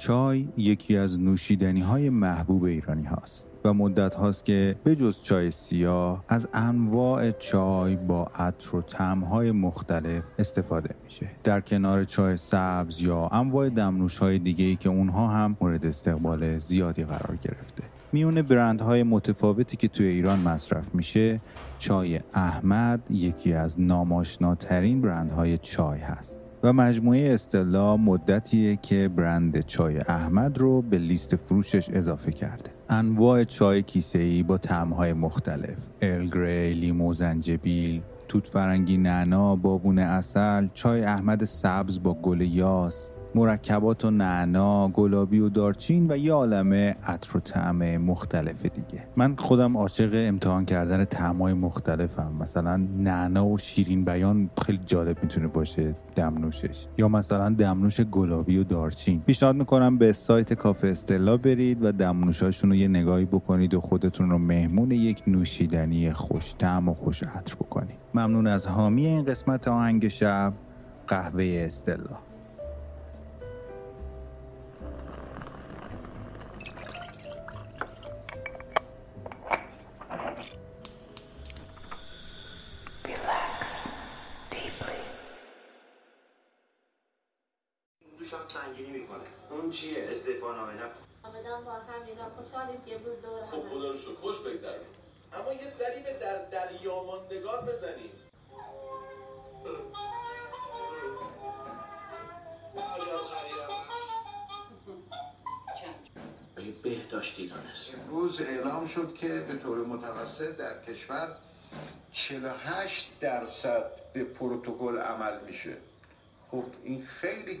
چای یکی از نوشیدنی های محبوب ایرانی هاست و مدت هاست که به جز چای سیاه از انواع چای با عطر و های مختلف استفاده میشه. در کنار چای سبز یا انواع دمنوش های دیگه ای که اونها هم مورد استقبال زیادی قرار گرفته. میون برندهای متفاوتی که توی ایران مصرف میشه چای احمد یکی از ناماشناترین برندهای چای هست. و مجموعه استلا مدتیه که برند چای احمد رو به لیست فروشش اضافه کرده. انواع چای کیسه ای با طعمهای مختلف ارل لیمو زنجبیل توت فرنگی نعنا بابون اصل چای احمد سبز با گل یاس مرکبات و نعنا، گلابی و دارچین و یه عالمه عطر و طعم مختلف دیگه. من خودم عاشق امتحان کردن طعمای مختلفم. مثلا نعنا و شیرین بیان خیلی جالب می‌تونه باشه دمنوشش. یا مثلا دمنوش گلابی و دارچین. پیشنهاد می‌کنم به سایت کافه استلا برید و دمنوشاشون رو یه نگاهی بکنید و خودتون رو مهمون یک نوشیدنی خوش طعم و خوش عطر بکنید. ممنون از حامی این قسمت آهنگ شب قهوه استلا. اما یه سری در دریا ماندگار بزنیم بهداشتی دانست. امروز اعلام شد که به طور متوسط در کشور 48 درصد به پروتکل عمل میشه. خب این خیلی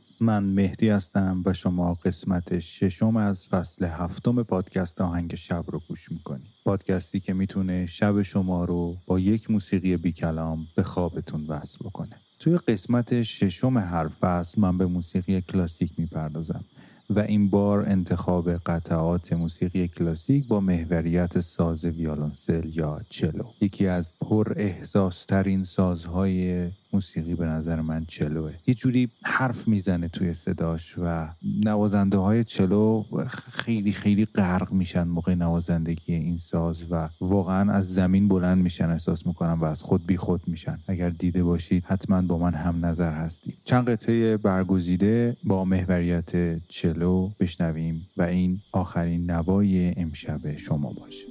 من مهدی هستم و شما قسمت ششم از فصل هفتم پادکست آهنگ شب رو گوش می‌کنید. پادکستی که می‌تونه شب شما رو با یک موسیقی بی کلام به خوابتون وصل بکنه. توی قسمت ششم هر فصل من به موسیقی کلاسیک می‌پردازم و این بار انتخاب قطعات موسیقی کلاسیک با محوریت ساز ویولونسل یا چلو. یکی از پر احساس ترین سازهای موسیقی به نظر من چلوه. یه جوری حرف می‌زنه توی صداش و نوازنده های چلو خیلی خیلی غرق میشن موقع نوازندگی این ساز و واقعا از زمین بلند میشن احساس می‌کنم و از خود بی خود میشن. اگر دیده باشید حتما با من هم نظر هستید. چند قطعه برگزیده با محوریت چلو بشنویم و این آخرین نوای امشب شما باشه.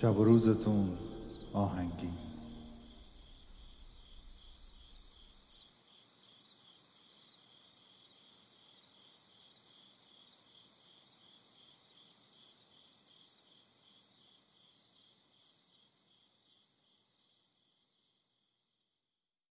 شب و روزتون آهنگین